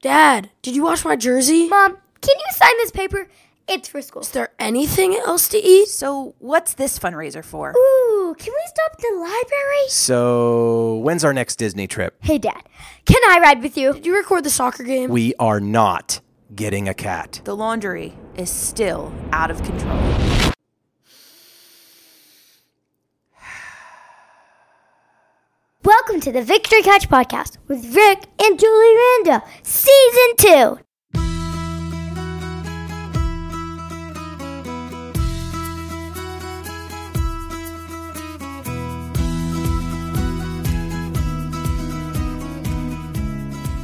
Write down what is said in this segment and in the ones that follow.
Dad, did you wash my jersey? Mom, can you sign this paper? It's for school. Is there anything else to eat? So, what's this fundraiser for? Ooh, can we stop at the library? So, when's our next Disney trip? Hey, Dad, can I ride with you? Did you record the soccer game? We are not getting a cat. The laundry is still out of control. Welcome to the Victory Couch Podcast with Rick and Julie Rando, Season 2.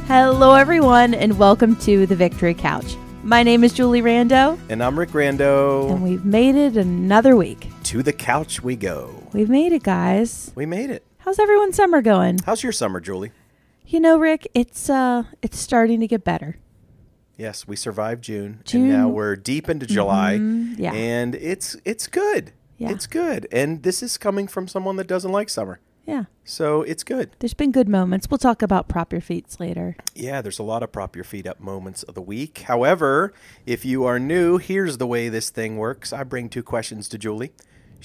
Hello, everyone, and welcome to the Victory Couch. My name is Julie Rando, And I'm Rick Rando. and we've made it another week. to the couch we go. We've made it, guys. We made it. How's everyone's summer going? How's your summer, Julie? You know, Rick, it's uh, it's starting to get better. Yes, we survived June, June. and now we're deep into July, Mhm, yeah. and it's it's good. Yeah. It's good, and this is coming from someone that doesn't like summer, Yeah, so it's good. there's been good moments. We'll talk about prop your feet later. Yeah, there's a lot of prop your feet up moments of the week. However, if you are new, here's the way this thing works. I bring two questions to Julie.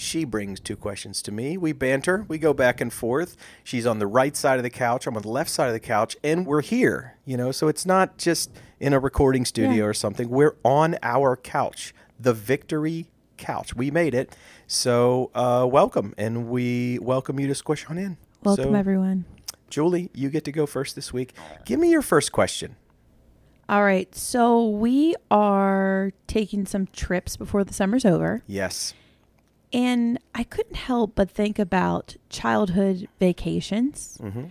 She brings two questions to me. We banter, we go back and forth. She's on the right side of the couch, I'm on the left side of the couch, and we're here, you know, so it's not just in a recording studio Yeah. or something. We're on our couch, the Victory Couch. We made it. So, uh, welcome, and we welcome you to squish on in. Welcome, So, everyone. Julie, you get to go first this week. Give me your first question. All right, so we are taking some trips before the summer's over, Yes. And I couldn't help but think about childhood vacations. Mm-hmm.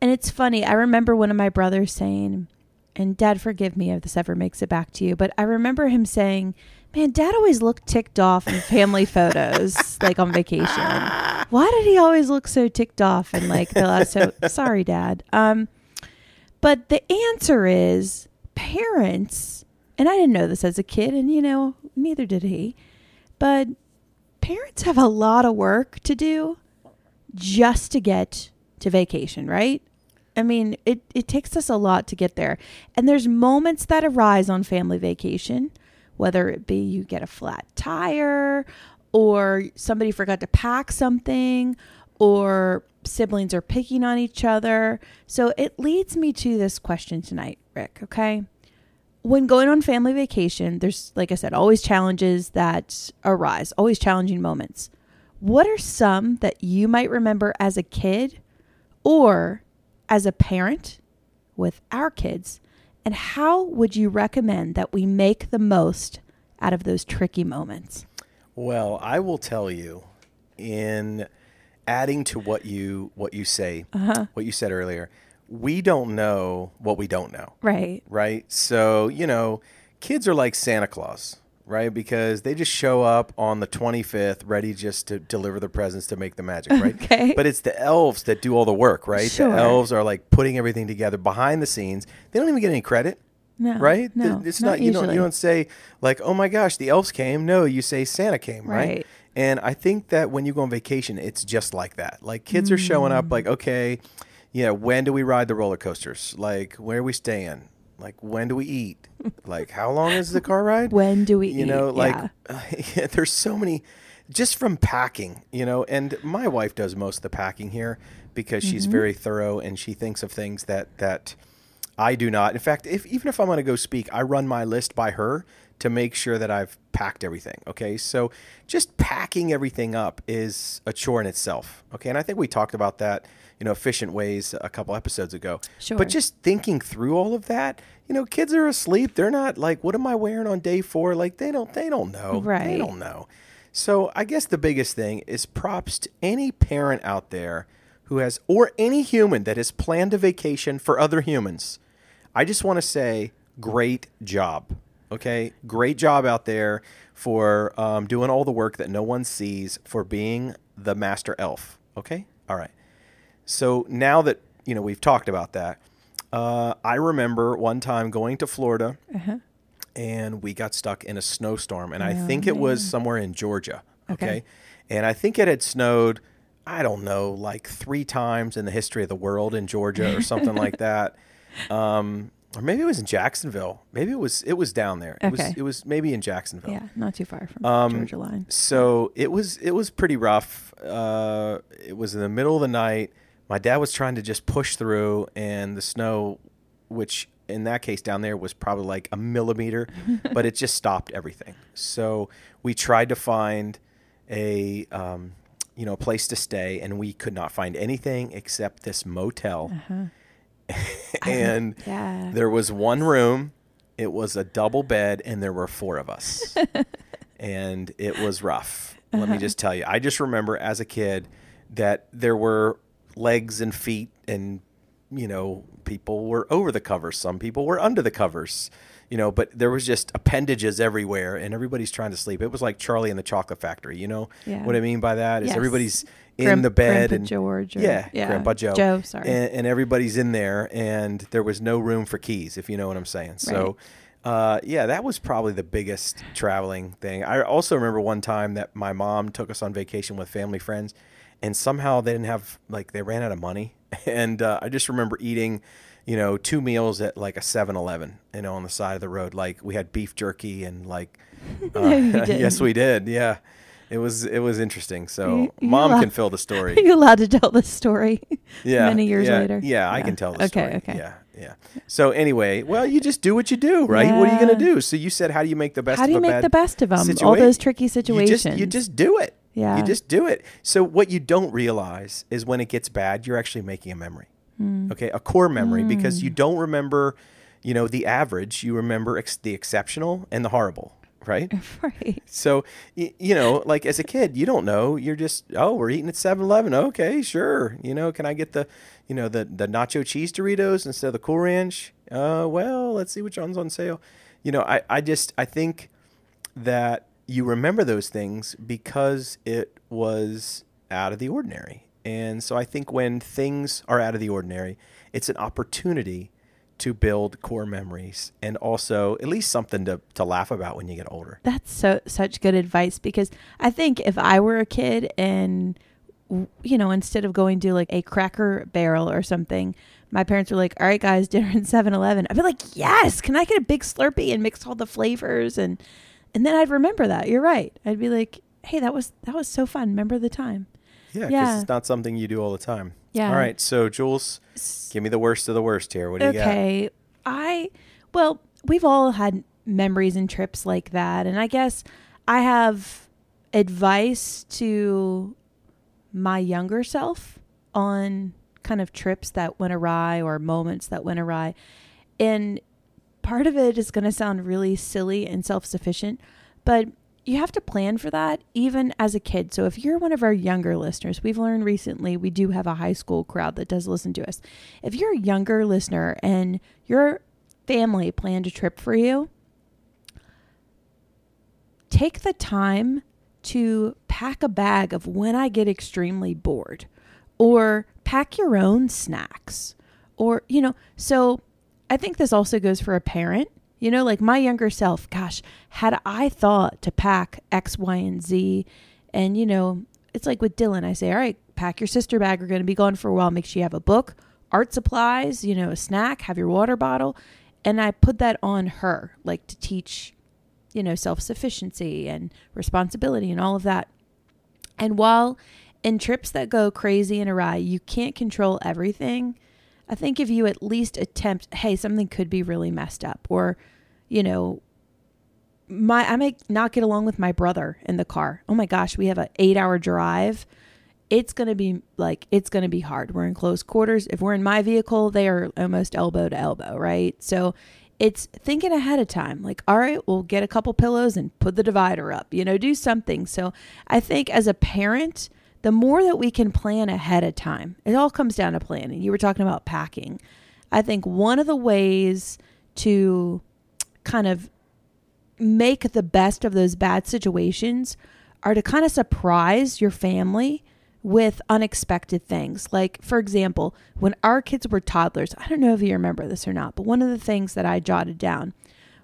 And it's funny. I remember one of my brothers saying, and Dad, forgive me if this ever makes it back to you, but I remember him saying, "Man, Dad always looked ticked off in family photos, like on vacation. Why did he always look so ticked off?" And like the last, so sorry, Dad. Um, but the answer is parents, and I didn't know this as a kid, and you know, neither did he, but parents have a lot of work to do just to get to vacation, right? I mean, it, it takes us a lot to get there. And there's moments that arise on family vacation, whether it be you get a flat tire or somebody forgot to pack something or siblings are picking on each other. So it leads me to this question tonight, Rick, okay? When going on family vacation, there's, like I said, always challenges that arise, always challenging moments. What are some that you might remember as a kid or as a parent with our kids? And how would you recommend that we make the most out of those tricky moments? Well, I will tell you, in adding to what you what you say, Uh-huh. what you said earlier, we don't know what we don't know, Right. right? So you know, kids are like Santa Claus, right? Because they just show up on the twenty fifth, ready just to deliver the presents to make the magic, right? Okay. But it's the elves that do all the work, right? Sure. The elves are like putting everything together behind the scenes. They don't even get any credit. No. right? No. It's not, you don't you don't say like, "Oh my gosh, the elves came." No, you say Santa came, right? Right. And I think that when you go on vacation, it's just like that. Like kids are showing up mm. like, "Okay, yeah, when do we ride the roller coasters? Like, where are we staying? Like, when do we eat? like, how long is the car ride? When do we you eat? know, like Yeah. there's so many just from packing, you know, and my wife does most of the packing here because she's Mm-hmm. very thorough and she thinks of things that that I do not. In fact, if even if I'm going to go speak, I run my list by her to make sure that I've packed everything. Okay, so just packing everything up is a chore in itself. Okay, and I think we talked about that, you know, efficient ways a couple episodes ago. Sure. But just thinking through all of that, you know, kids are asleep. They're not like, what am I wearing on day four? Like they don't, they don't know. Right. They don't know. So I guess the biggest thing is props to any parent out there who has, or any human that has planned a vacation for other humans. I just want to say, great job. Okay, great job out there for um, doing all the work that no one sees, for being the master elf. Okay, all right. So now that you know we've talked about that, uh, I remember one time going to Florida, and we got stuck in a snowstorm, and I think it was somewhere in Georgia. Okay, Okay. and I think it had snowed. I don't know, like three times in the history of the world in Georgia or something like that. Um, or maybe it was in Jacksonville. Maybe it was it was down there. It was Okay. it was maybe in Jacksonville. Yeah, not too far from Um, Georgia line. So it was it was pretty rough. Uh, it was in the middle of the night. My dad was trying to just push through, and the snow, which in that case down there was probably like a millimeter, but it just stopped everything. So we tried to find a um, you know a place to stay, and we could not find anything except this motel. and Yeah. there was one room. It was a double bed, and there were four of us, and it was rough. Let me just tell you. I just remember as a kid that there were legs and feet, and you know, people were over the covers. Some people were under the covers. You know, but there was just appendages everywhere, and everybody's trying to sleep. It was like Charlie and the Chocolate Factory. You know Yeah. what I mean by that? Is Yes. everybody's in Grim- the bed Grandpa and George or- yeah, yeah, Grandpa Joe, Joe, sorry. and, and everybody's in there, and there was no room for keys, if you know what I'm saying. So, uh, yeah, that was probably the biggest traveling thing. I also remember one time that my mom took us on vacation with family friends, and somehow they didn't have like they ran out of money, and uh, I just remember eating. You know, two meals at like a 7-Eleven, you know, on the side of the road. Like we had beef jerky and like, uh, you didn't. yes, we did. Yeah, it was it was interesting. So You- you mom laugh- can fill the story you allowed to tell this story? yeah many years yeah, later. yeah i can tell the okay, story Okay. yeah yeah so anyway well you just do what you do right what are you going to do so you said how do you make the best How do of you make the best of them? All those tricky you situations. just, you just do it Yeah. you just do it so what you don't realize is when it gets bad you're actually making a memory Hmm. okay a core memory because you don't remember you know the average you remember ex- the exceptional and the horrible right right. so, y- you know, like as a kid, you don't know. You're just, oh, we're eating at 7 Eleven. Okay, sure. You know, can I get the, you know, the, the nacho cheese Doritos instead of the Cool Ranch? Uh, well, let's see which one's on sale. You know, I, I just, I think that you remember those things because it was out of the ordinary. And so I think when things are out of the ordinary, it's an opportunity to build core memories and also at least something to, to laugh about when you get older. That's so such good advice because I think if I were a kid and you know instead of going to like a cracker barrel or something, my parents were like, "All right, guys, dinner in 7-Eleven." I'd be like, "Yes, can I get a big Slurpee and mix all the flavors?" and and then I'd remember that. You're right. I'd be like, "Hey, that was that was so fun. Remember the time?" Yeah, because Yeah. it's not something you do all the time. Yeah. All right, so Jules, give me the worst of the worst here. What do you got? okay i well we've all had memories and trips like that and i guess i have advice to my younger self on kind of trips that went awry or moments that went awry and part of it is going to sound really silly and self-sufficient but you have to plan for that even as a kid. So if you're one of our younger listeners, we've learned recently we do have a high school crowd that does listen to us. If you're a younger listener and your family planned a trip for you, take the time to pack a bag of when I get extremely bored or pack your own snacks or you know, so I think this also goes for a parent. You know, like my younger self, gosh, had I thought to pack X, Y, and Z, and you know, it's like with Dylan, I say, all right, pack your sister bag. We're going to be gone for a while. Make sure you have a book, art supplies, you know, a snack, have your water bottle. And I put that on her, like to teach, you know, self sufficiency and responsibility and all of that. And while in trips that go crazy and awry, you can't control everything. I think if you at least attempt, hey, something could be really messed up, or, you know, my I may not get along with my brother in the car. Oh my gosh, we have an eight hour drive. It's gonna be like it's gonna be hard. We're in close quarters. If we're in my vehicle, they are almost elbow to elbow, right? So it's thinking ahead of time. Like, all right, we'll get a couple pillows and put the divider up. You know, do something. So I think as a parent, the more that we can plan ahead of time, it all comes down to planning. You were talking about packing. I think one of the ways to kind of make the best of those bad situations are to kind of surprise your family with unexpected things. Like, for example, when our kids were toddlers, I don't know if you remember this or not, but one of the things that I jotted down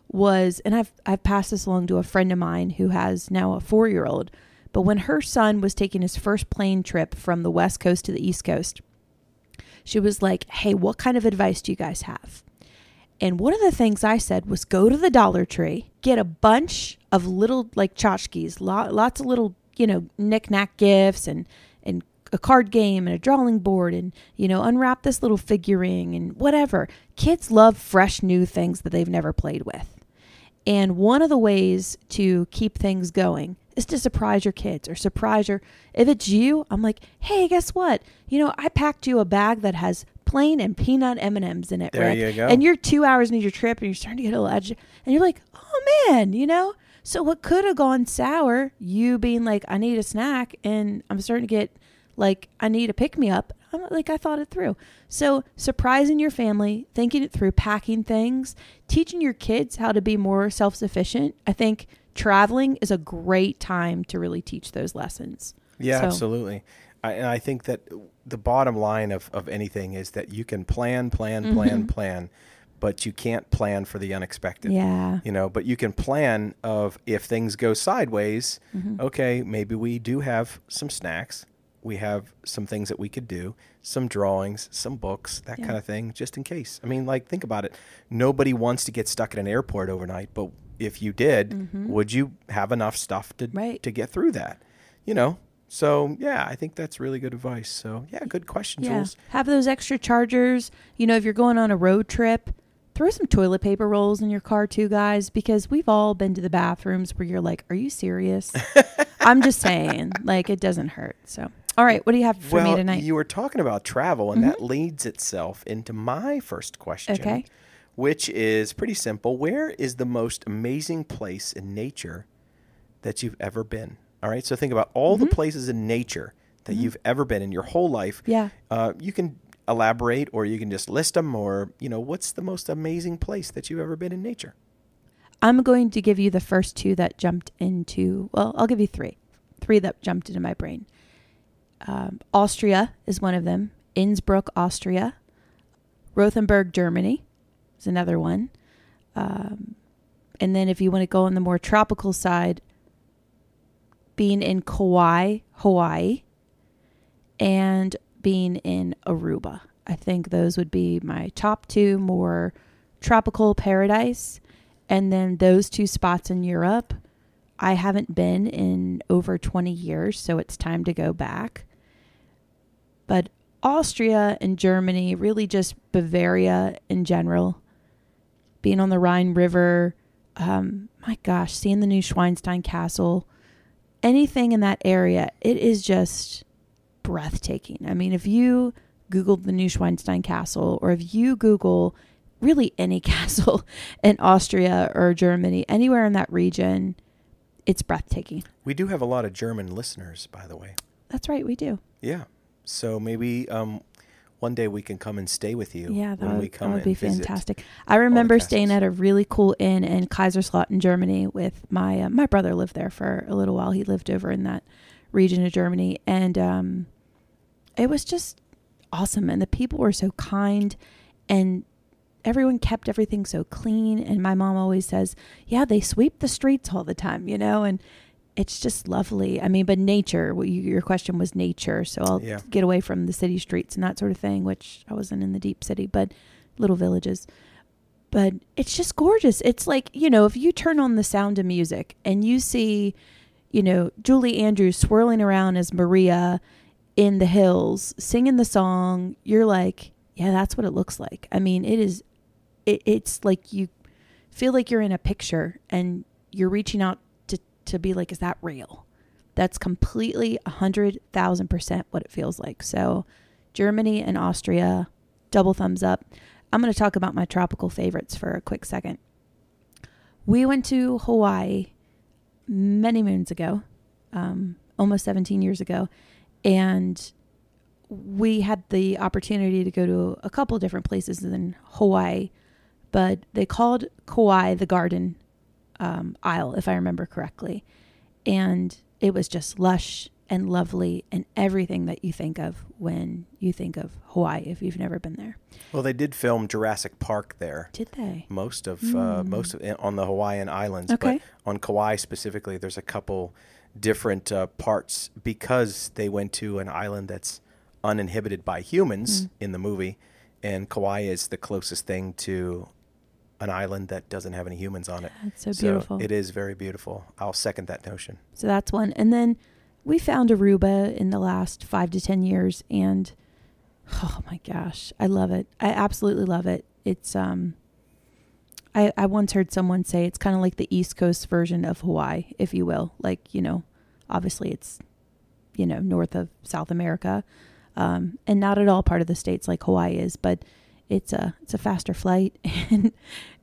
was, and I've, I've passed this along to a friend of mine who has now a four year old, but when her son was taking his first plane trip from the West Coast to the East Coast, she was like, Hey, what kind of advice do you guys have? And one of the things I said was go to the Dollar Tree, get a bunch of little like tchotchkes, lo- lots of little, you know, knick-knack gifts and and a card game and a drawing board and you know unwrap this little figurine and whatever kids love fresh new things that they've never played with and one of the ways to keep things going is to surprise your kids or surprise your if it's you i'm like hey guess what you know i packed you a bag that has plain and peanut m&ms in it There Rick. you go. and you're two hours into your trip and you're starting to get a little and you're like oh man you know so what could have gone sour you being like i need a snack and i'm starting to get like i need a pick me up i'm like i thought it through so surprising your family thinking it through packing things teaching your kids how to be more self-sufficient i think traveling is a great time to really teach those lessons Yeah, So- absolutely. I, and I think that the bottom line of, of anything is that you can plan, plan, mm-hmm. plan, plan, but you can't plan for the unexpected. yeah You know, but you can plan of if things go sideways, mm-hmm. okay, maybe we do have some snacks. We have some things that we could do, some drawings, some books, that Yeah. kind of thing, just in case. I mean, like, think about it. Nobody wants to get stuck at an airport overnight, but if you did, would you have enough stuff to Right. to get through that? You know. So yeah, I think that's really good advice. So yeah, good question, Yeah. Jules. Have those extra chargers. You know, if you're going on a road trip, throw some toilet paper rolls in your car too, guys, because we've all been to the bathrooms where you're like, are you serious? I'm just saying, like, it doesn't hurt. So, all right, what do you have for well, me tonight? Mm-hmm. you were talking about travel, and that leads itself into my first question. Okay. Which is pretty simple. Where is the most amazing place in nature that you've ever been? All right. So think about all the places in nature that you've ever been in your whole life. Mm-hmm. Yeah. Uh, you can elaborate, or you can just list them, or you know, what's the most amazing place that you've ever been in nature? I'm going to give you the first two that jumped into, well, I'll give you three. Three that jumped into my brain. Um, Austria is one of them, Innsbruck, Austria. Rothenburg, Germany is another one. Um, and then if you want to go on the more tropical side, being in Kauai, Hawaii, and being in Aruba. I think those would be my top two more tropical paradise. And then those two spots in Europe, I haven't been in over 20 years, so it's time to go back. But Austria and Germany, really just Bavaria in general, being on the Rhine River, um, my gosh, seeing the Neuschwanstein Castle, anything in that area, it is just breathtaking. I mean, if you Googled the Neuschwanstein Castle, or if you Google really any castle in Austria or Germany, anywhere in that region, it's breathtaking. We do have a lot of German listeners, by the way. That's right, we do. Yeah. So maybe um, one day we can come and stay with you. Yeah, that when would, we that would be fantastic. I remember staying at a really cool inn in Kaiserslautern, Germany, with my uh, my brother lived there for a little while. He lived over in that region of Germany, and um, it was just awesome. And the people were so kind, and everyone kept everything so clean. And my mom always says, "Yeah, they sweep the streets all the time," you know, and it's just lovely. I mean, but nature. Your question was nature, so I'll Yeah. get away from the city streets and that sort of thing. Which I wasn't in the deep city, but little villages. But it's just gorgeous. It's like you know, if you turn on the sound of music and you see, you know, Julie Andrews swirling around as Maria in the hills singing the song, you're like, yeah, that's what it looks like. I mean, it is. It, it's like you feel like you're in a picture and you're reaching out to be like, is that real? That's completely a hundred thousand percent what it feels like. So, Germany and Austria, double thumbs up. I'm going to talk about my tropical favorites for a quick second. We went to Hawaii many moons ago, um, almost 17 years ago, and we had the opportunity to go to a couple different places in Hawaii, but they called Kauai the Garden um, Isle, if I remember correctly. And it was just lush and lovely and everything that you think of when you think of Hawaii if you've never been there. Well, they did film Jurassic Park there. Did they? Most of uh, most of, on the Hawaiian Islands, Okay. but on Kauai specifically, there's a couple different uh, parts because they went to an island that's uninhibited by humans in the movie, and Kauai is the closest thing to an island that doesn't have any humans on it. It's so beautiful. it is very beautiful. I'll second that notion. So that's one. And then we found Aruba in the last five to 10 years. And oh my gosh, I love it. I absolutely love it. It's, um, I, I once heard someone say it's kind of like the East Coast version of Hawaii, if you will. Like, you know, obviously it's, you know, north of South America, um, and not at all part of the states like Hawaii is, but it's a it's a faster flight and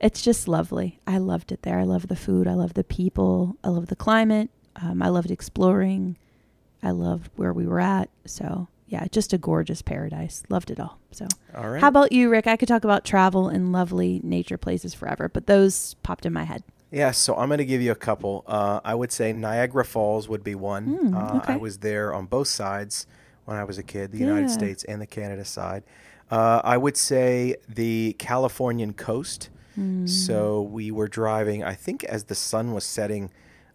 it's just lovely. I loved it there. I love the food. I love the people. I love the climate. Um, I loved exploring. I loved where we were at. So yeah, just a gorgeous paradise. Loved it all. So All right. how about you, Rick? I could talk about travel and lovely nature places forever, but those popped in my head. Yeah, so I'm going to give you a couple. Uh, I would say Niagara Falls would be one. Mm, uh, okay. I was there on both sides when I was a kid, the United States and the Canada side. Uh, I would say the Californian coast. Mm. So we were driving, I think, as the sun was setting.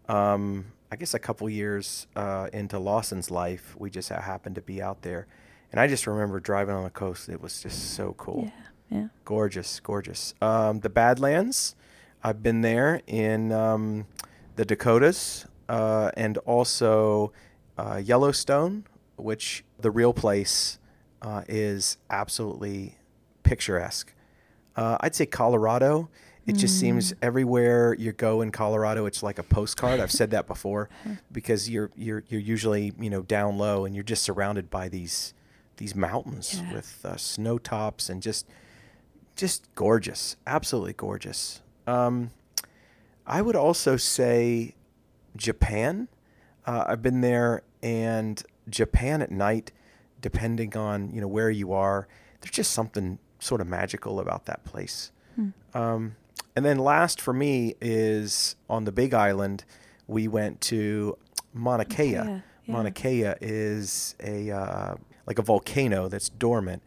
Um, I guess a couple years uh, into Lawson's life, we just happened to be out there, and I just remember driving on the coast. It was just so cool Yeah, yeah. gorgeous, gorgeous. Um, the Badlands, I've been there in um, the Dakotas uh, and also uh, Yellowstone, which the real place uh, is absolutely picturesque. Uh, I'd say Colorado. It just seems everywhere you go in Colorado, it's like a postcard. I've said that before, because you're you're you're usually you know down low and you're just surrounded by these these mountains Yeah. with uh, snow tops and just just gorgeous, absolutely gorgeous. Um, I would also say Japan. Uh, I've been there, and Japan at night, depending on you know where you are, there's just something sort of magical about that place. Um, and then last for me is on the Big Island. We went to Mauna Kea. Kea, yeah. Mauna Kea is a uh, like a volcano that's dormant,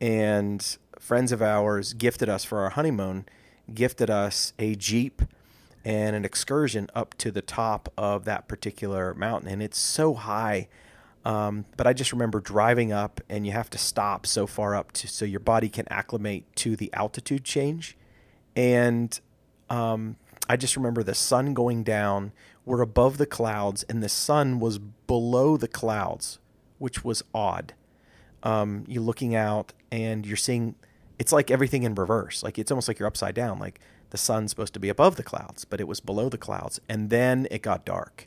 and friends of ours gifted us for our honeymoon, gifted us a jeep and an excursion up to the top of that particular mountain, and it's so high. Um, but I just remember driving up, and you have to stop so far up to so your body can acclimate to the altitude change. And um, I just remember the sun going down. We're above the clouds, and the sun was below the clouds, which was odd. Um, you're looking out, and you're seeing it's like everything in reverse. Like it's almost like you're upside down. Like the sun's supposed to be above the clouds, but it was below the clouds. And then it got dark,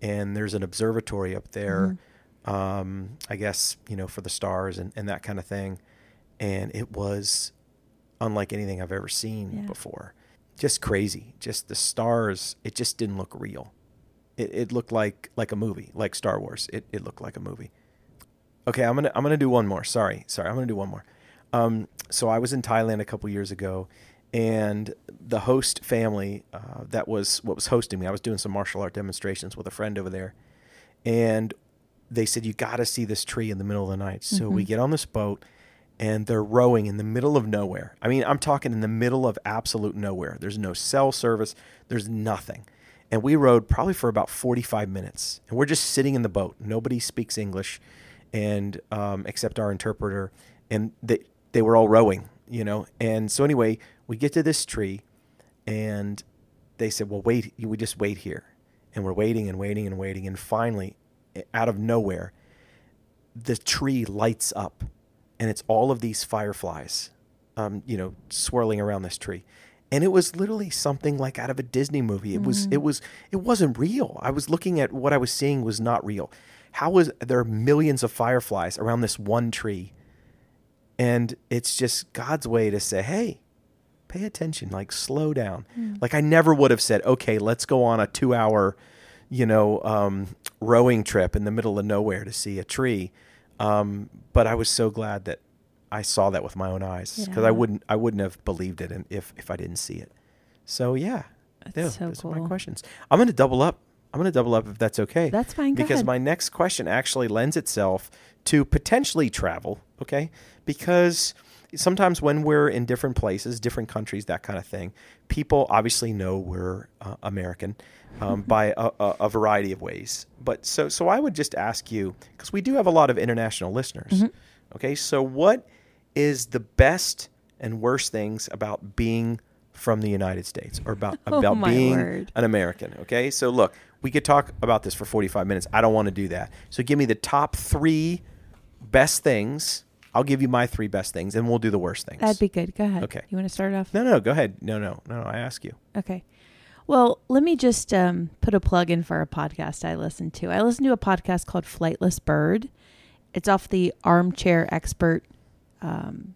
and there's an observatory up there. Um, I guess you know for the stars and, and that kind of thing. And it was unlike anything I've ever seen Yeah. before. Just crazy. Just the stars. It just didn't look real. It, it looked like like a movie, like Star Wars. It, it looked like a movie. Okay, I'm gonna I'm gonna do one more. Sorry, sorry. I'm gonna do one more. Um, so I was in Thailand a couple years ago, and the host family uh, that was what was hosting me. I was doing some martial art demonstrations with a friend over there, and they said you got to see this tree in the middle of the night. So we get on this boat, and they're rowing in the middle of nowhere. I mean, I'm talking in the middle of absolute nowhere. There's no cell service. There's nothing. And we rowed probably for about 45 minutes. And we're just sitting in the boat. Nobody speaks English, and um, except our interpreter. And they they were all rowing, you know. And so anyway, we get to this tree, and they said, "Well, wait. We just wait here." And we're waiting and waiting and waiting, and finally, out of nowhere, the tree lights up, and it's all of these fireflies, um, you know, swirling around this tree. And it was literally something like out of a Disney movie. It was, it was, it wasn't real. I was looking at what I was seeing was not real. How was there are millions of fireflies around this one tree? And it's just God's way to say, hey, pay attention, like slow down. Like I never would have said, okay, let's go on a two hour, you know, um, rowing trip in the middle of nowhere to see a tree. Um, but I was so glad that I saw that with my own eyes because I wouldn't, I wouldn't have believed it if, if I didn't see it. So yeah, That's yeah, so those are my questions. I'm going to double up. I'm going to double up if that's okay. That's fine. Because ahead. my next question actually lends itself to potentially travel, okay? Because sometimes when we're in different places, different countries, that kind of thing, people obviously know we're uh, American um, by a, a, variety of ways. But so, so I would just ask you, because we do have a lot of international listeners, Mm-hmm. okay? So, what is the best and worst things about being from the United States or about Oh, about my being word. an American. Okay, so look, we could talk about this for 45 minutes. I don't want to do that. So give me the top three best things. I'll give you my three best things, and we'll do the worst things. That'd be good. Go ahead. Okay. You want to start off? no, no, no, go ahead. No, no, no, no. I ask you. Okay. Well, let me just um, put a plug in for a podcast I listen to. I listen to a podcast called Flightless Bird. It's off the Armchair Expert, um,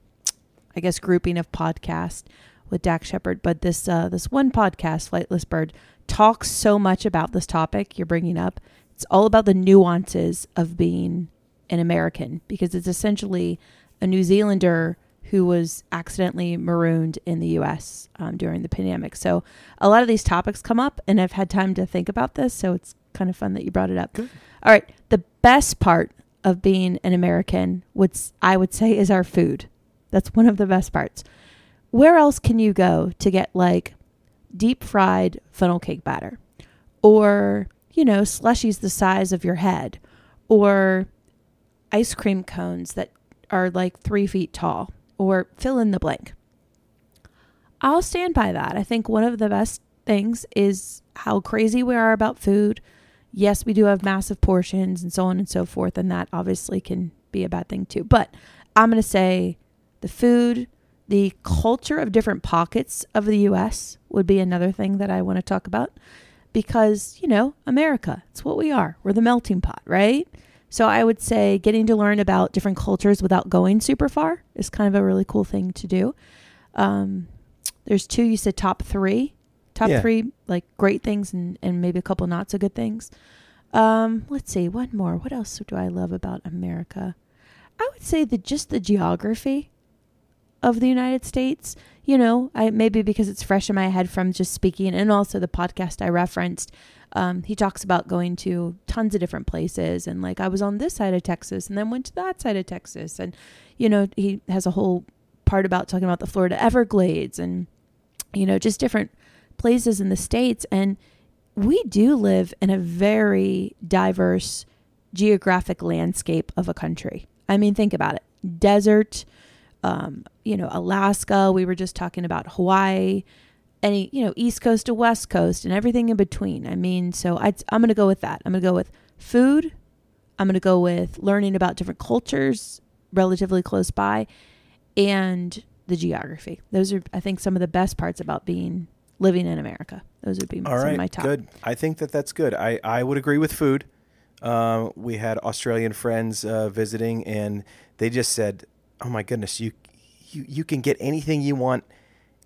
I guess, grouping of podcast with Dax Shepard. But this uh, this one podcast, Flightless Bird, talks so much about this topic you're bringing up. It's all about the nuances of being an American because it's essentially a New Zealander who was accidentally marooned in the U.S. Um, during the pandemic. So a lot of these topics come up, and I've had time to think about this. So it's kind of fun that you brought it up. All right, the best part of being an American, would I would say, is our food. That's one of the best parts. Where else can you go to get like deep fried funnel cake batter, or you know slushies the size of your head, or ice cream cones that are like three feet tall, or fill in the blank. I'll stand by that. I think one of the best things is how crazy we are about food. Yes, we do have massive portions and so on and so forth, and that obviously can be a bad thing too. But I'm going to say the food, the culture of different pockets of the US would be another thing that I want to talk about because, you know, America, it's what we are. We're the melting pot, right? So I would say getting to learn about different cultures without going super far is kind of a really cool thing to do. Um, there's two, you said top three. Top Yeah. three, like great things and, and maybe a couple not so good things. Um, let's see, one more. What else do I love about America? I would say that just the geography of the United States. You know, I maybe because it's fresh in my head from just speaking, and also the podcast I referenced. Um, he talks about going to tons of different places, and like I was on this side of Texas, and then went to that side of Texas, and you know he has a whole part about talking about the Florida Everglades, and you know just different places in the states, and we do live in a very diverse geographic landscape of a country. I mean, think about it: desert, um, you know, Alaska. We were just talking about Hawaii, any, you know, East Coast to West Coast, and everything in between. I mean, so I'd, I'm going to go with that. I'm going to go with food. I'm going to go with learning about different cultures relatively close by, and the geography. Those are, I think, some of the best parts about being living in America. Those would be All some right, of my top. good. I think that that's good. I, I would agree with food. Uh, we had Australian friends uh, visiting, and they just said, "Oh my goodness, you you you can get anything you want,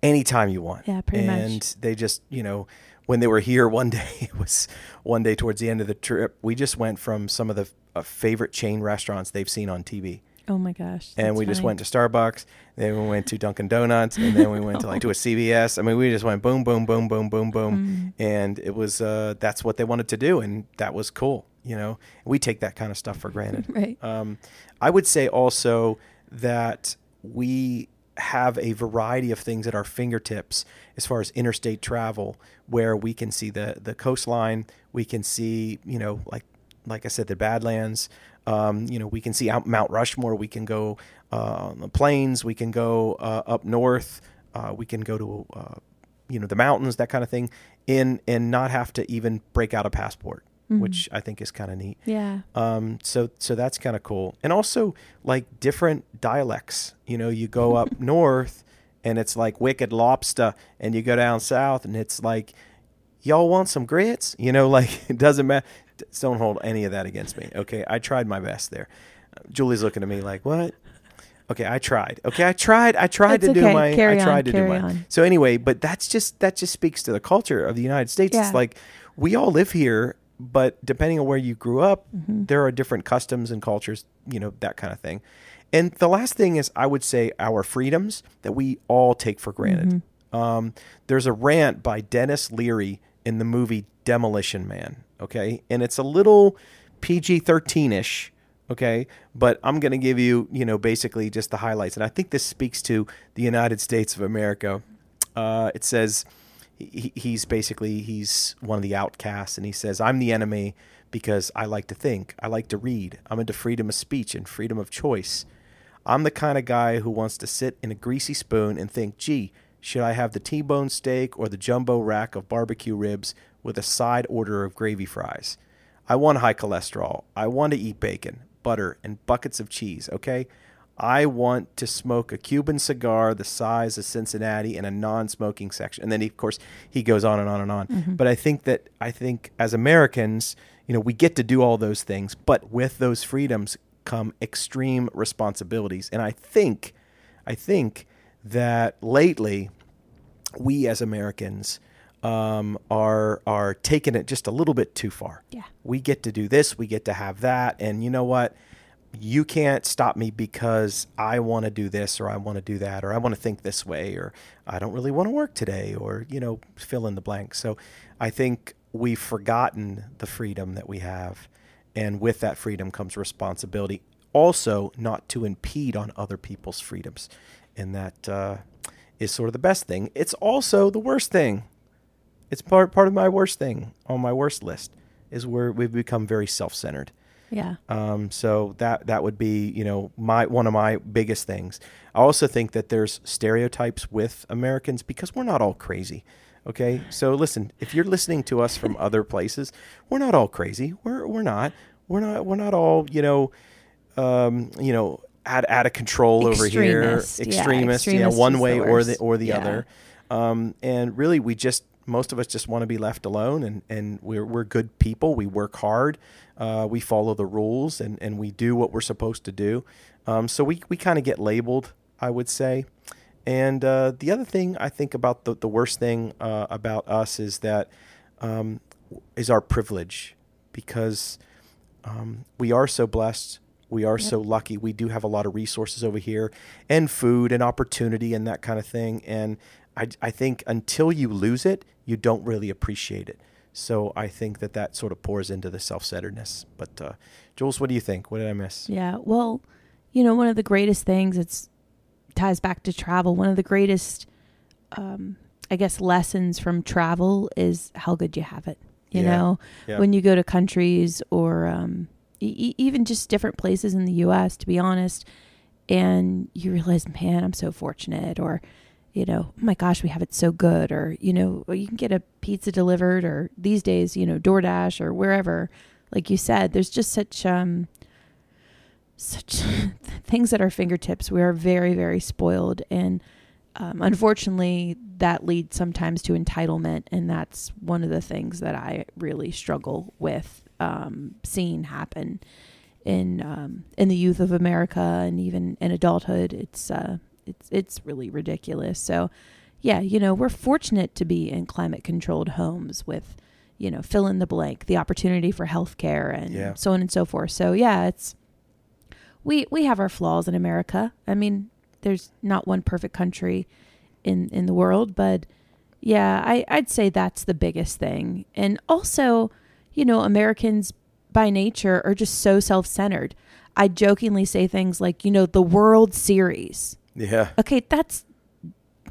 anytime you want." Yeah, pretty much. and they just, you know, when they were here one day, it was one day towards the end of the trip. We just went from some of the uh, favorite chain restaurants they've seen on TV. Oh my gosh. and we just funny. went to Starbucks. Then we went to Dunkin' Donuts, and then we went to like to a CVS. I mean, we just went boom, boom, boom, boom, boom, boom, Mm. and it was uh, that's what they wanted to do, and that was cool. You know, we take that kind of stuff for granted. Right. Um, I would say also that we have a variety of things at our fingertips as far as interstate travel, where we can see the the coastline, we can see you know like like I said the Badlands. Um, you know, we can see out Mount Rushmore. We can go uh, on the plains. We can go uh, up north. Uh, we can go to uh, you know the mountains, that kind of thing, in and not have to even break out a passport, which I think is kind of neat. Yeah. Um, so so that's kind of cool, and also like different dialects. You know, you go up north, and it's like wicked lobster, and you go down south, and it's like y'all want some grits. You know, like it doesn't matter. Don't hold any of that against me. Okay, I tried my best there. Julie's looking at me like, what? Okay, I tried. Okay, I tried. I tried It's to do my. Carry I on, tried to do my. on. So anyway, but that's just that just speaks to the culture of the United States. Yeah. It's like we all live here, but depending on where you grew up, Mm-hmm. there are different customs and cultures, you know, that kind of thing. And the last thing is, I would say our freedoms that we all take for granted. Um, there's a rant by Denis Leary in the movie Demolition Man, okay? And it's a little PG 13 ish, okay? But I'm going to give you, you know, basically just the highlights. And I think this speaks to the United States of America. Uh, it says, he, he's basically he's one of the outcasts and he says i'm the enemy because i like to think i like to read i'm into freedom of speech and freedom of choice i'm the kind of guy who wants to sit in a greasy spoon and think gee Should I have the T-bone steak or the jumbo rack of barbecue ribs with a side order of gravy fries? I want high cholesterol. I want to eat bacon, butter, and buckets of cheese, okay? I want to smoke a Cuban cigar the size of Cincinnati in a non-smoking section. And then, he, of course, he goes on and on and on. But I think that I think as Americans, you know, we get to do all those things, but with those freedoms come extreme responsibilities. And I think, I think that lately we as Americans um, are are taking it just a little bit too far. Yeah. we get to do this, we get to have that, and you know what? You can't stop me because I want to do this or I want to do that or I want to think this way or I don't really want to work today or you know fill in the blank. So I think we've forgotten the freedom that we have, and with that freedom comes responsibility. Also, not to impede on other people's freedoms, and that uh, is sort of the best thing. It's also the worst thing. It's part part of my worst thing on my worst list is where we've become very self centered. Yeah. Um, so that that would be you know my one of my biggest things. I also think that there's stereotypes with Americans because we're not all crazy. Okay, so listen, if you're listening to us from other places, we're not all crazy. We're we're not. We're not. We're not all you know. Um, you know, out, out of control over here, Extremist, yeah, extremist, yeah, one way or the or the Yeah. other. Um, and really, we just most of us just want to be left alone, and and we're we're good people. We work hard, uh, we follow the rules, and and we do what we're supposed to do. Um, so we we kind of get labeled, I would say. And uh, the other thing I think about the the worst thing uh, about us is that um, is our privilege, because um, we are so blessed. We are so lucky. We do have a lot of resources over here, and food and opportunity and that kind of thing. And I, I think until you lose it, you don't really appreciate it. So I think that that sort of pours into the self-centeredness. But uh, Jules, what do you think? What did I miss? Yeah. Well, you know, one of the greatest things it's ties back to travel. One of the greatest, um, I guess, lessons from travel is how good you have it. You Yeah. know, Yeah. when you go to countries or um, e- even just different places in the U.S. To be honest, and you realize, man, I'm so fortunate, or you know, oh my gosh, we have it so good, or you know, you can get a pizza delivered, or these days, you know, DoorDash or wherever. Like you said, there's just such um, such things at our fingertips. We are very, very spoiled, and um, unfortunately, that leads sometimes to entitlement, and that's one of the things that I really struggle with um, seeing happen in um, in the youth of America and even in adulthood. It's uh, it's it's really ridiculous. So, yeah, you know, we're fortunate to be in climate controlled homes with, you know, fill in the blank, the opportunity for health care and Yeah. so on and so forth. So, yeah, it's we we have our flaws in America. I mean, there's not one perfect country in in the world, but yeah, I I'd say that's the biggest thing. And also, you know, Americans by nature are just so self-centered. I jokingly say things like, you know, the World Series. Yeah. Okay, that's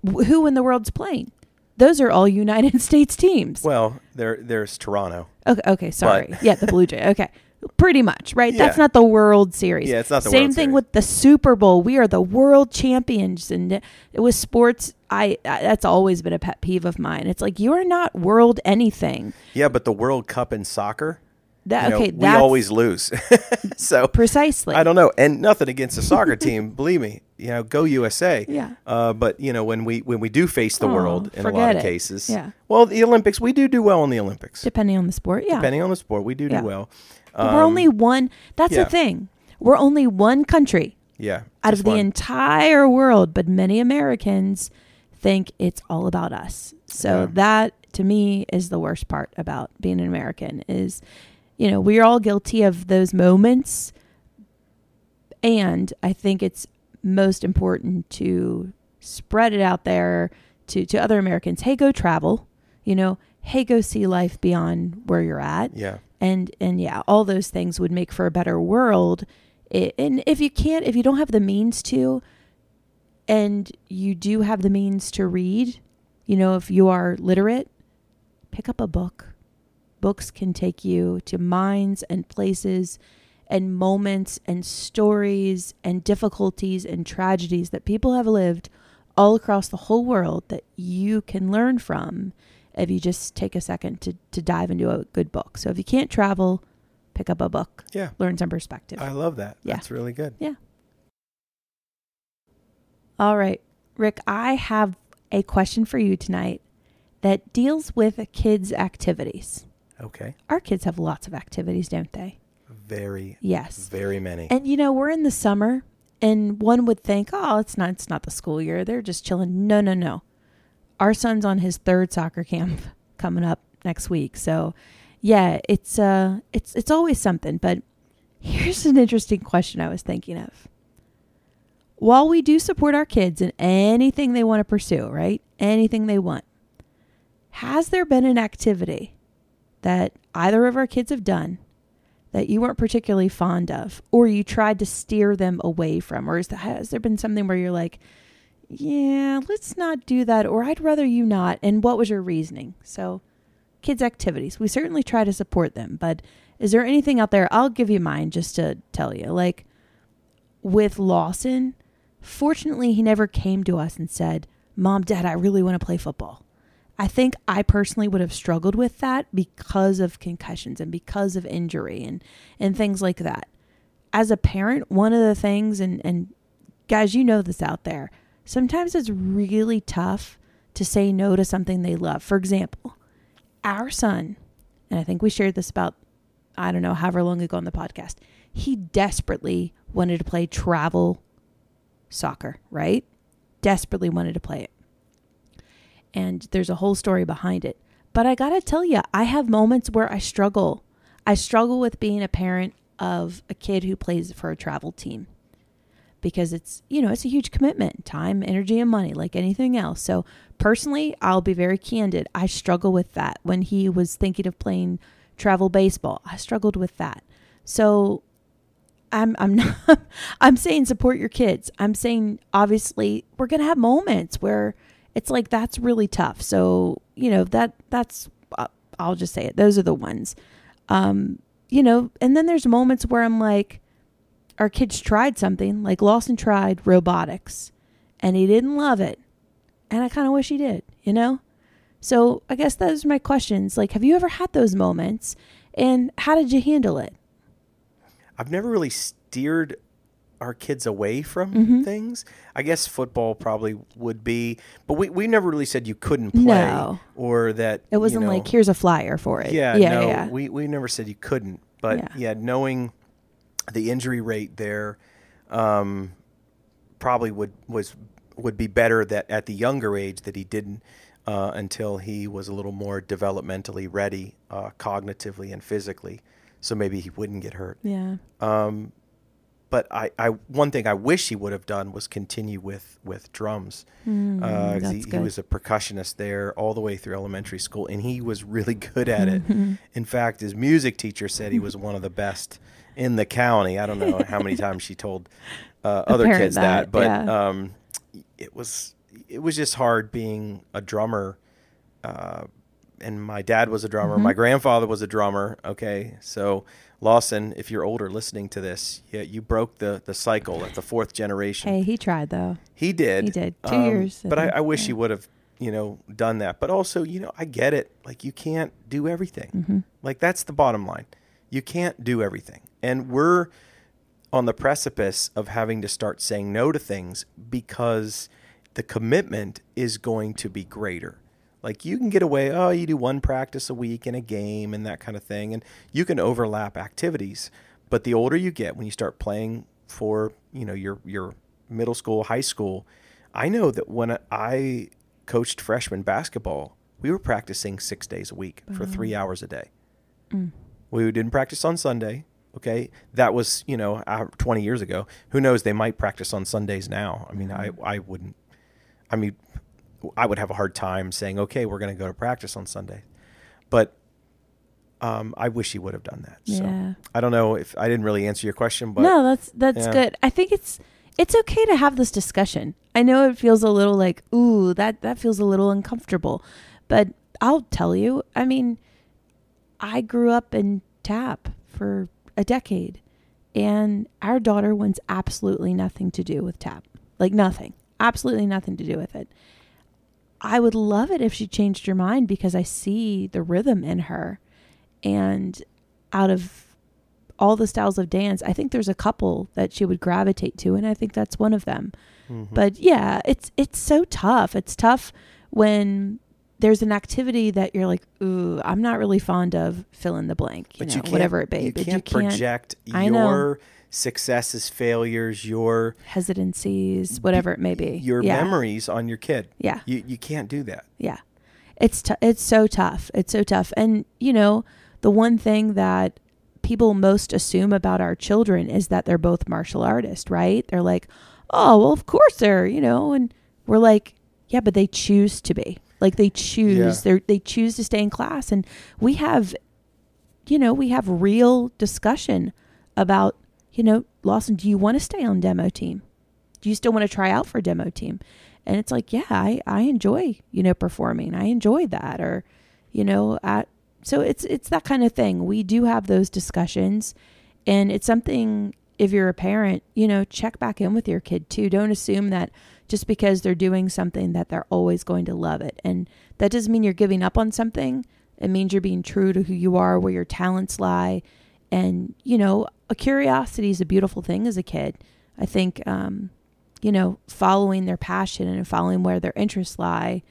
who in the world's playing. Those are all United States teams. Well, there there's Toronto. Okay, okay, sorry. yeah, the Blue Jay. Okay. Pretty much, right? Yeah. That's not the World Series. Yeah, it's not the Same World thing Series. with the Super Bowl. We are the world champions and it was sports I, I that's always been a pet peeve of mine. It's like you are not world anything. Yeah, but the World Cup in soccer, That you know, okay, we always lose. so precisely. I don't know, and nothing against the soccer team. Believe me, you know, go USA. Yeah. Uh, but you know, when we when we do face the Oh, world in a lot of it. cases, Yeah. Well, the Olympics, we do do well in the Olympics. depending on the sport. Yeah. Depending on the sport, we do Yeah. do well. But we're Um, only one that's yeah. the thing. We're only one country yeah out of the one. entire world, but many Americans think it's all about us. So Yeah. that to me is the worst part about being an American is you know, we're all guilty of those moments and I think it's most important to spread it out there to to other Americans. Hey, go travel. You know, hey, go see life beyond where you're at Yeah. and and yeah all those things would make for a better world I and if you can't if you don't have the means to and you do have the means to read you know if you are literate pick up a book books can take you to minds and places and moments and stories and difficulties and tragedies that people have lived all across the whole world that you can learn from if you just take a second to, to dive into a good book. So if you can't travel, pick up a book, Yeah. learn some perspective. I love that. Yeah. That's really good. Yeah. All right, Rick, I have a question for you tonight that deals with kids' activities. Okay. Our kids have lots of activities, don't they? Very, Yes. very many. And you know, we're in the summer and one would think, "Oh, it's not it's not the school year. They're just chilling." No, no, no. Our son's on his third soccer camp coming up next week. So, yeah, it's uh it's it's always something, but here's an interesting question I was thinking of. While we do support our kids in anything they want to pursue, right? Anything they want. Has there been an activity that either of our kids have done that you weren't particularly fond of, or you tried to steer them away from, or has there been something where you're like, yeah, let's not do that, or I'd rather you not? And what was your reasoning? So, kids' activities, we certainly try to support them, but is there anything out there? I'll give you mine just to tell you. Like with Lawson, fortunately, he never came to us and said, Mom, Dad, I really want to play football. I think I personally would have struggled with that because of concussions and because of injury and, and things like that. As a parent, one of the things, and, and guys, you know this out there, sometimes it's really tough to say no to something they love. For example, our son, and I think we shared this about, I don't know, however long ago on the podcast, he desperately wanted to play travel soccer, right? Desperately wanted to play it and there's a whole story behind it. But I got to tell you, I have moments where I struggle. I struggle with being a parent of a kid who plays for a travel team because it's, you know, it's a huge commitment, time, energy and money like anything else. So, personally, I'll be very candid. I struggle with that. When he was thinking of playing travel baseball, I struggled with that. So, I'm I'm not I'm saying support your kids. I'm saying obviously we're going to have moments where it's like that's really tough. So, you know, that that's uh, I'll just say it. Those are the ones. Um, you know, and then there's moments where I'm like our kids tried something, like Lawson tried robotics and he didn't love it. And I kind of wish he did, you know? So, I guess those are my questions. Like, have you ever had those moments and how did you handle it? I've never really steered our kids away from Mm-hmm. things. I guess football probably would be, but we, we never really said you couldn't play No. or that It wasn't you know, like here's a flyer for it. Yeah, yeah, no, yeah. we we never said you couldn't, but Yeah. yeah, knowing the injury rate there, um, probably would was would be better that at the younger age that he didn't uh, until he was a little more developmentally ready, uh, cognitively and physically, so maybe he wouldn't get hurt. yeah. But I, I one thing I wish he would have done was continue with with drums. uh, Hmm, that's he, he was a percussionist there all the way through elementary school, and he was really good at it. Mm-hmm. In fact, his music teacher said he was one of the best in the county. I don't know how many times she told uh, other kids that, that, but yeah. um, it was it was just hard being a drummer. Uh, and my dad was a drummer. Mm-hmm. My grandfather was a drummer. Okay, so Lawson, if you're older listening to this, yeah, you broke the the cycle at the fourth generation. Hey, he tried though. He did. Um, He did. Two years, But I, I wish yeah. he would have, you know, done that. But also, you know, I get it. Like you can't do everything. Mm-hmm. Like that's the bottom line. You can't do everything. And we're on the precipice of having to start saying no to things because the commitment is going to be greater. Like you can get away, oh, you do one practice a week in a game and that kind of thing, and you can overlap activities. But the older you get, when you start playing for, you know, your your middle school, high school, I know that when I coached freshman basketball, we were practicing six days a week for three hours a day. We didn't practice on Sunday. Okay, that was you know uh, 20 years ago. Who knows? They might practice on Sundays now. I mean, I I wouldn't. I mean, I would have a hard time saying, okay, we're going to go to practice on Sunday. But um, I wish he would have done that. Yeah. So I don't know if I didn't really answer your question, but no, that's that's yeah. good. I think it's it's okay to have this discussion. I know it feels a little like, ooh, that that feels a little uncomfortable. But I'll tell you, I mean, I grew up in tap for a decade and our daughter wants absolutely nothing to do with tap. Like nothing. absolutely nothing to do with it. I would love it if she changed her mind because I see the rhythm in her. And out of all the styles of dance, I think there's a couple that she would gravitate to, and I think that's one of them. Mm-hmm. But yeah, it's it's so tough. It's tough when there's an activity that you're like, ooh, I'm not really fond of fill in the blank, you but know, you can't, whatever it be. You but can't project I know. your successes, failures, your hesitancies, whatever it may be. your yeah. memories on your kid. Yeah. You you can't do that. Yeah. It's t- it's so tough. It's so tough. And you know, the one thing that people most assume about our children is that they're both martial artists, right? They're like, "Oh, well, of course they're, you know." And we're like, "Yeah, but they choose to be. Like they choose. Yeah. They they choose to stay in class." And we have you know, we have real discussion about, you know, Lawson, do you want to stay on demo team? Do you still want to try out for demo team? And it's like, yeah, I, I enjoy, you know, performing. I enjoy that. Or, you know, at, so it's, it's that kind of thing. We do have those discussions and it's something if you're a parent, you know, check back in with your kid too. Don't assume that just because they're doing something that they're always going to love it. And that doesn't mean you're giving up on something. It means you're being true to who you are, where your talents lie. And, you know, a curiosity is a beautiful thing as a kid. I think, um, you know, following their passion and following where their interests lie.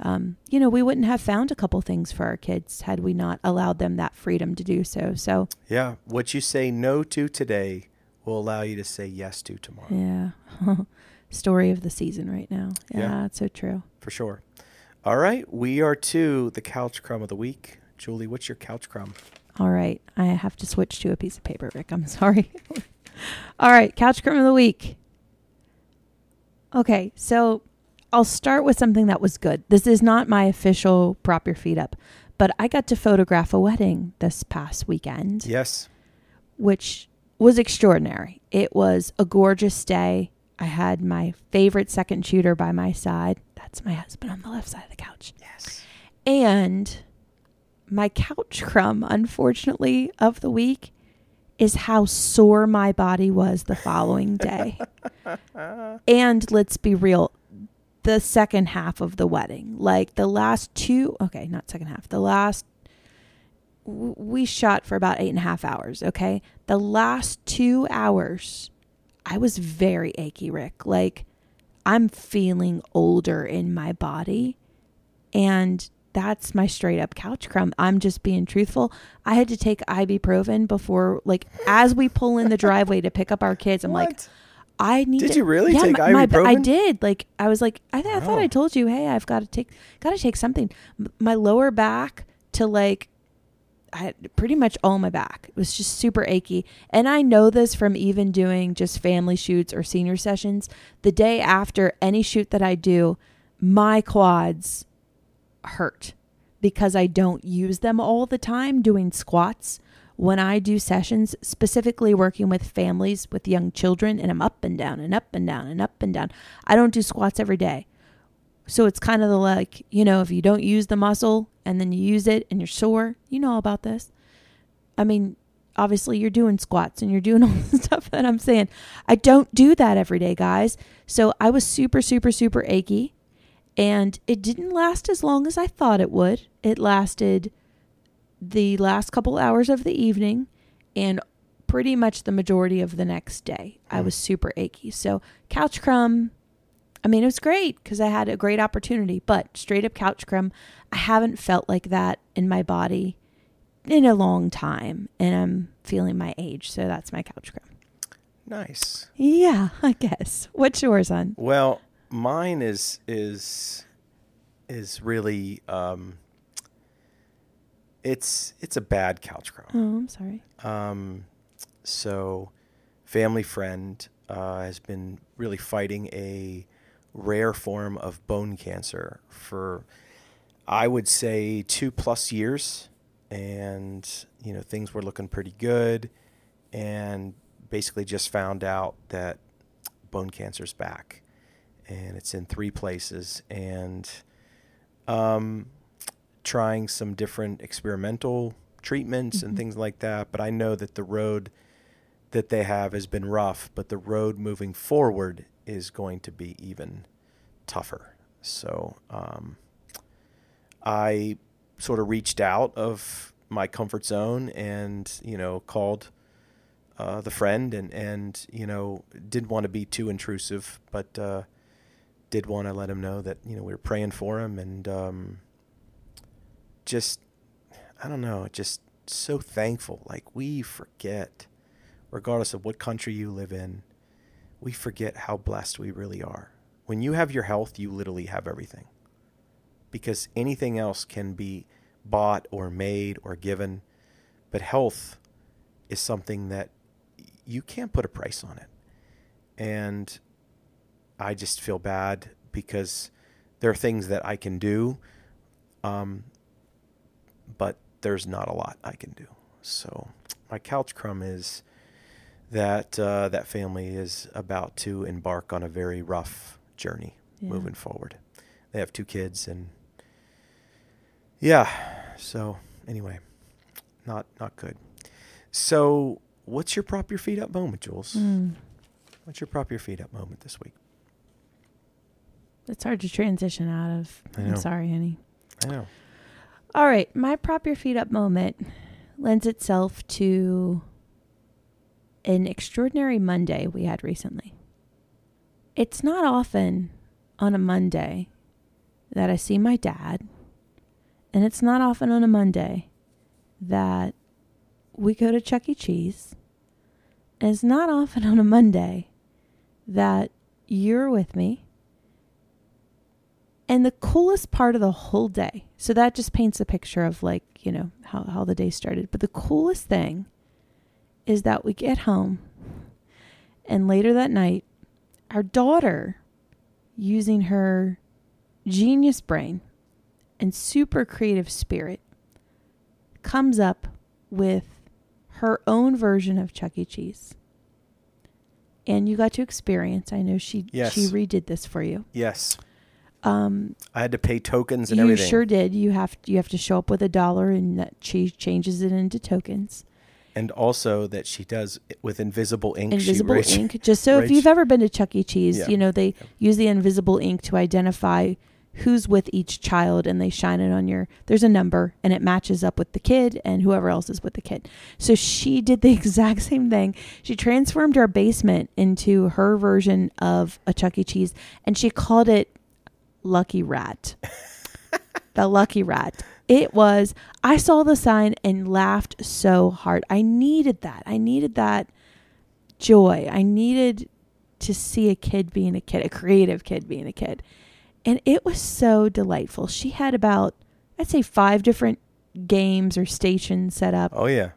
Um, you know, we wouldn't have found a couple things for our kids had we not allowed them that freedom to do so. So, Yeah. What you say no to today will allow you to say yes to tomorrow. yeah, story of the season right now. Yeah, Yeah. it's so true. For sure. All right. We are to the couch crumb of the week. Julie, what's your couch crumb? All right, I have to switch to a piece of paper, Rick. I'm sorry. All right, couch crumb of the week. Okay, so I'll start with something that was good. This is not my official prop your feet up, but I got to photograph a wedding this past weekend, Yes. which was extraordinary. It was a gorgeous day. I had my favorite second shooter by my side. That's my husband on the left side of the couch. Yes. And my couch crumb, unfortunately, of the week is how sore my body was the following day. and let's be real, the second half of the wedding, like the last two, okay, not second half, the last, we shot for about eight and a half hours, okay? The last two hours, I was very achy, Rick. Like, I'm feeling older in my body. And that's my straight up couch crumb. I'm just being truthful. I had to take ibuprofen before, like, as we pull in the driveway to pick up our kids. I'm like, I need. Did to- you really yeah, take my, my- I did. Like, I was like, I, th- I thought Oh. I told you, hey, I've got to take, got to take something. M- My lower back to like, I had pretty much all my back. It was just super achy. And I know this from even doing just family shoots or senior sessions. The day after any shoot that I do, my quads hurt because I don't use them all the time doing squats. When I do sessions, specifically working with families with young children, and I'm up and down and up and down and up and down, I don't do squats every day. So it's kind of the like, you know, if you don't use the muscle and then you use it and you're sore, you know about this. I mean, obviously you're doing squats and you're doing all the stuff that I'm saying. I don't do that every day, guys. So I was super, super, super achy. And it didn't last as long as I thought it would. It lasted the last couple hours of the evening and pretty much the majority of the next day. I mm. was super achy. So, couch crumb, I mean, it was great because I had a great opportunity, but straight up couch crumb, I haven't felt like that in my body in a long time. And I'm feeling my age. So, that's my couch crumb. Nice. Yeah, I guess. What's yours on? Well, mine is is is really um it's it's a bad couch crumb. Oh, I'm sorry. Um, so, family friend uh, has been really fighting a rare form of bone cancer for, I would say, two plus years, and you know things were looking pretty good, and basically just found out that bone cancer's back, and it's in three places, and um, trying some different experimental treatments and things like that. But I know that the road that they have has been rough, but the road moving forward is going to be even tougher. So um, I sort of reached out of my comfort zone and you know called uh, the friend and and you know didn't want to be too intrusive, but uh, did want to let him know that you know we were praying for him and um, just I don't know, just so thankful. Like we forget, regardless of what country you live in, we forget how blessed we really are. When you have your health, you literally have everything. Because anything else can be bought or made or given, but health is something that you can't put a price on it. And I just feel bad because there are things that I can do, um, but there's not a lot I can do. So my couch crumb is that uh, that family is about to embark on a very rough journey Yeah. moving forward. They have two kids, and yeah. So anyway, not not good. So what's your prop your feet up moment, Jules? Mm. What's your prop your feet up moment this week? It's hard to transition out of. I'm sorry, honey. I know. All right, my prop your feet up moment lends itself to an extraordinary Monday we had recently. It's not often on a Monday that I see my dad, and it's not often on a Monday that we go to Chuck E. Cheese, and it's not often on a Monday that you're with me and the coolest part of the whole day, so that just paints a picture of like, you know, how, how the day started. But the coolest thing is that we get home and later that night, our daughter, using her genius brain and super creative spirit, comes up with her own version of Chuck E. Cheese. And you got to experience. I know she Yes. she redid this for you. Yes, Um, I had to pay tokens and you everything. sure did. You have you have to show up with a dollar, and that she changes it into tokens. And also that she does it with invisible ink. invisible writes- ink. Just so if you've ever been to Chuck E. Cheese, Yeah. you know they use the invisible ink to identify who's with each child, and they shine it on your. There's a number, and it matches up with the kid and whoever else is with the kid. So she did the exact same thing. She transformed our basement into her version of a Chuck E. Cheese, and she called it Lucky Rat. the Lucky Rat. It was, I saw the sign and laughed so hard. I needed that. I needed that joy. I needed to see a kid being a kid, a creative kid being a kid. And it was so delightful. She had about, I'd say, five different games or stations set up. Oh yeah,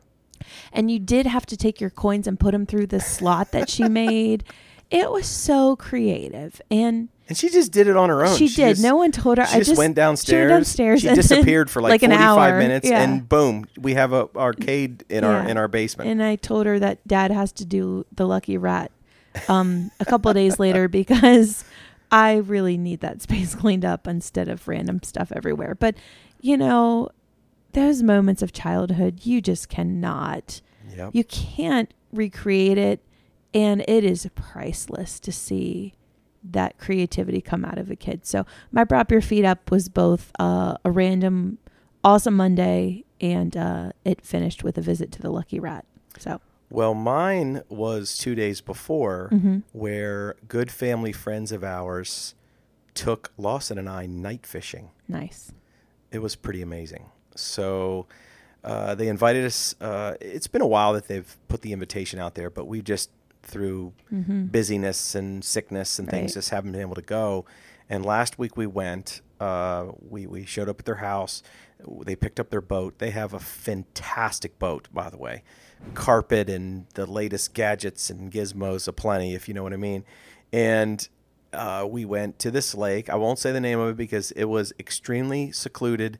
And you did have to take your coins and put them through the slot that she made. It was so creative. And and she just did it on her own. she, did. just- no one told her. She I just, just went downstairs. She, went downstairs She disappeared for like, an 45 hour. minutes, Yeah. and boom, we have a arcade in our in our basement. And I told her that dad has to do the lucky rat um, a couple of days later because I really need that space cleaned up instead of random stuff everywhere. But, you know, those moments of childhood, you just cannot, yep. you can't recreate it. And it is priceless to see that creativity come out of a kid. So my prop your feet up was both uh, a random awesome Monday and uh, it finished with a visit to the Lucky Rat. So Well, mine was two days before, Mhm. where good family friends of ours took Lawson and I night fishing. nice. It was pretty amazing. So uh, they invited us. Uh, it's been a while that they've put the invitation out there, but we just through busyness and sickness and things Mm-hmm. Right. just haven't been able to go. And last week we went. Uh, we we showed up at their house. They picked up their boat. They have a fantastic boat, by the way. Carpet and the latest gadgets and gizmos aplenty, if you know what I mean. And uh, we went to this lake. I won't say the name of it because it was extremely secluded.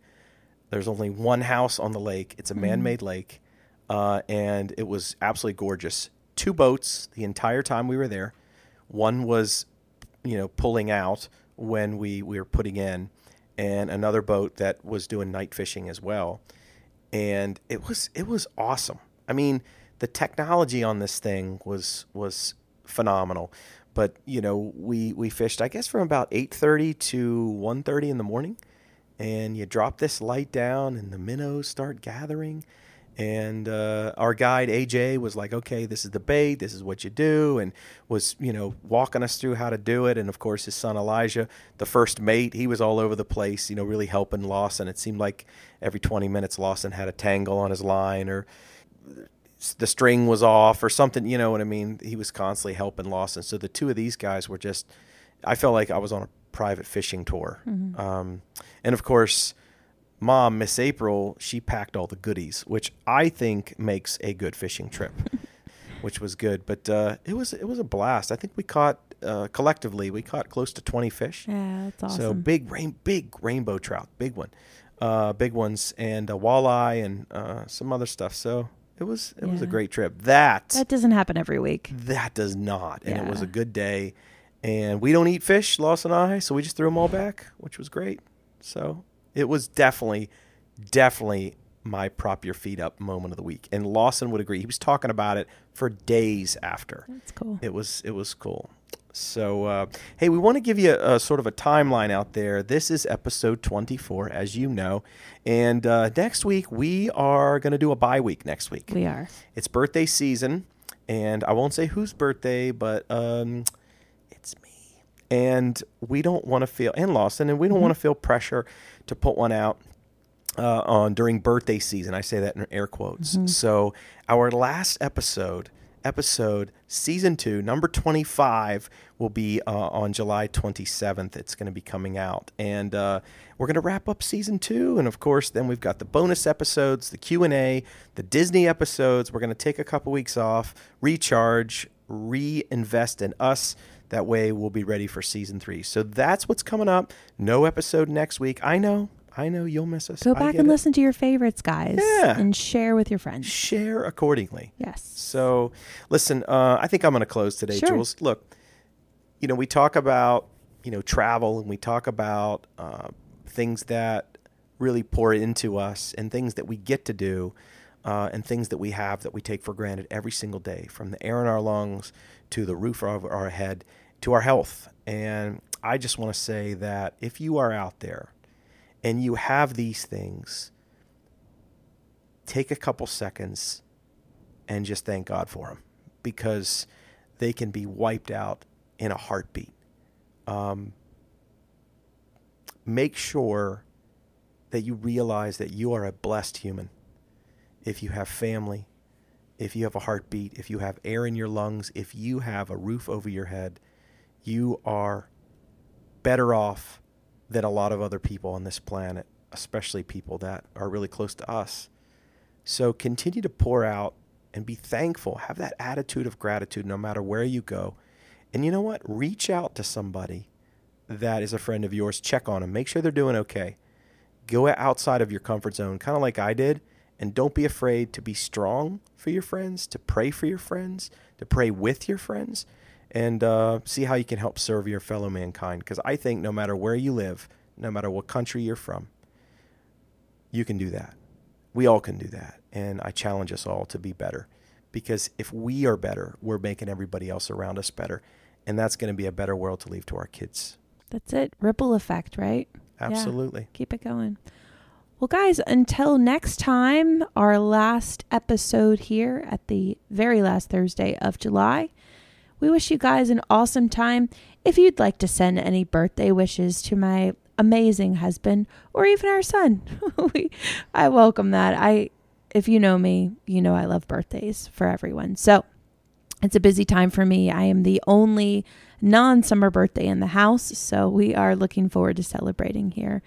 There's only one house on the lake. It's a man-made lake, uh, and it was absolutely gorgeous. Two boats the entire time we were there. One was, you know, pulling out when we, we were putting in, and another boat that was doing night fishing as well. And it was it was awesome. I mean, the technology on this thing was was phenomenal. but you know, we we fished I guess from about 8:30 to one thirty in the morning, and you drop this light down, and the minnows start gathering. And uh, our guide AJ was like, "Okay, this is the bait. This is what you do," and was you know walking us through how to do it. And of course, his son Elijah, the first mate, he was all over the place, you know, really helping Lawson. It seemed like every 20 minutes, Lawson had a tangle on his line, or the string was off, or something. You know what I mean? He was constantly helping Lawson. So the two of these guys were just. I felt like I was on a private fishing tour, um, and of course mom, Miss April, she packed all the goodies, which I think makes a good fishing trip, which was good. But uh, it was it was a blast. I think we caught uh, collectively we caught close to twenty fish. Yeah, that's awesome. So big rain, big rainbow trout, big one, uh, big ones, and a walleye and uh, some other stuff. So it was it was a great trip. That that doesn't happen every week. that does not, and it was a good day. And we don't eat fish, Lawson I, so we just threw them all back, which was great. So it was definitely, definitely my prop your feet up moment of the week. And Lawson would agree. He was talking about it for days after. That's cool. It was it was cool. So uh, hey, we want to give you a, a sort of a timeline out there. This is episode 24, as you know, and uh, next week we are going to do a bye week. Next week We are. it's birthday season, and I won't say whose birthday, but um, it's me. And we don't want to feel, and Lawson, and we don't want to feel pressure to put one out uh, on during birthday season. I say that in air quotes. So our last episode, episode season two, number twenty-five, will be uh, on July twenty-seventh. It's going to be coming out, and uh, we're going to wrap up season two. And of course, then we've got the bonus episodes, the Q and A, the Disney episodes. We're going to take a couple weeks off, recharge, reinvest in us. That way, we'll be ready for season three. So that's what's coming up. No episode next week. I know. I know you'll miss us. Go back and it. listen to your favorites, guys. Yeah. And share with your friends. Share accordingly. Yes. So, listen, uh, I think I'm going to close today, Sure. Jules. Look, you know, we talk about, you know, travel and we talk about uh, things that really pour into us and things that we get to do uh, and things that we have that we take for granted every single day from the air in our lungs to the roof of our head to our health. And I just want to say that if you are out there and you have these things, take a couple seconds and just thank God for them because they can be wiped out in a heartbeat. Um, make sure that you realize that you are a blessed human. If you have family, if you have a heartbeat, if you have air in your lungs, if you have a roof over your head, you are better off than a lot of other people on this planet, especially people that are really close to us. So continue to pour out and be thankful. Have that attitude of gratitude no matter where you go. And you know what? Reach out to somebody that is a friend of yours. Check on them. Make sure they're doing okay. Go outside of your comfort zone, kind of like I did. And don't be afraid to be strong for your friends, to pray for your friends, to pray with your friends, and uh, see how you can help serve your fellow mankind. Because I think no matter where you live, no matter what country you're from, you can do that. We all can do that. And I challenge us all to be better. Because if we are better, we're making everybody else around us better. And that's going to be a better world to leave to our kids. That's it. Ripple effect, right? Yeah. Absolutely. Keep it going. Well, guys, until next time, our last episode here at the very last Thursday of July, we wish you guys an awesome time. If you'd like to send any birthday wishes to my amazing husband or even our son, we, I welcome that. I, if you know me, you know I love birthdays for everyone. So it's a busy time for me. I am the only non summer birthday in the house, so we are looking forward to celebrating here.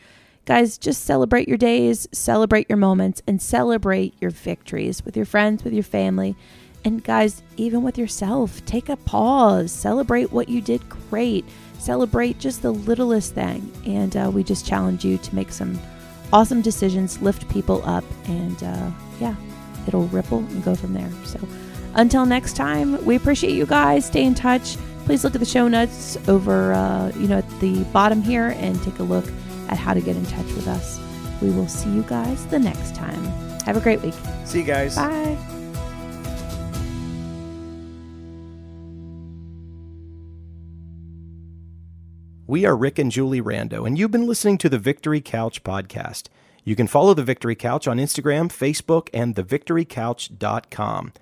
Guys, just celebrate your days, celebrate your moments, and celebrate your victories with your friends, with your family. And guys, even with yourself, take a pause, celebrate what you did great, celebrate just the littlest thing. And uh, we just challenge you to make some awesome decisions, lift people up, and uh, yeah, it'll ripple and go from there. So until next time, we appreciate you guys. Stay in touch. Please look at the show notes over, uh, you know, at the bottom here and take a look at how to get in touch with us. We will see you guys the next time. Have a great week. See you guys. Bye. We are Rick and Julie Rando, and you've been listening to the Victory Couch podcast. You can follow the Victory Couch on Instagram, Facebook, and thevictorycouch.com.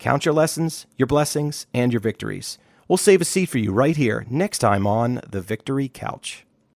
Count your lessons, your blessings, and your victories. We'll save a seat for you right here next time on the Victory Couch.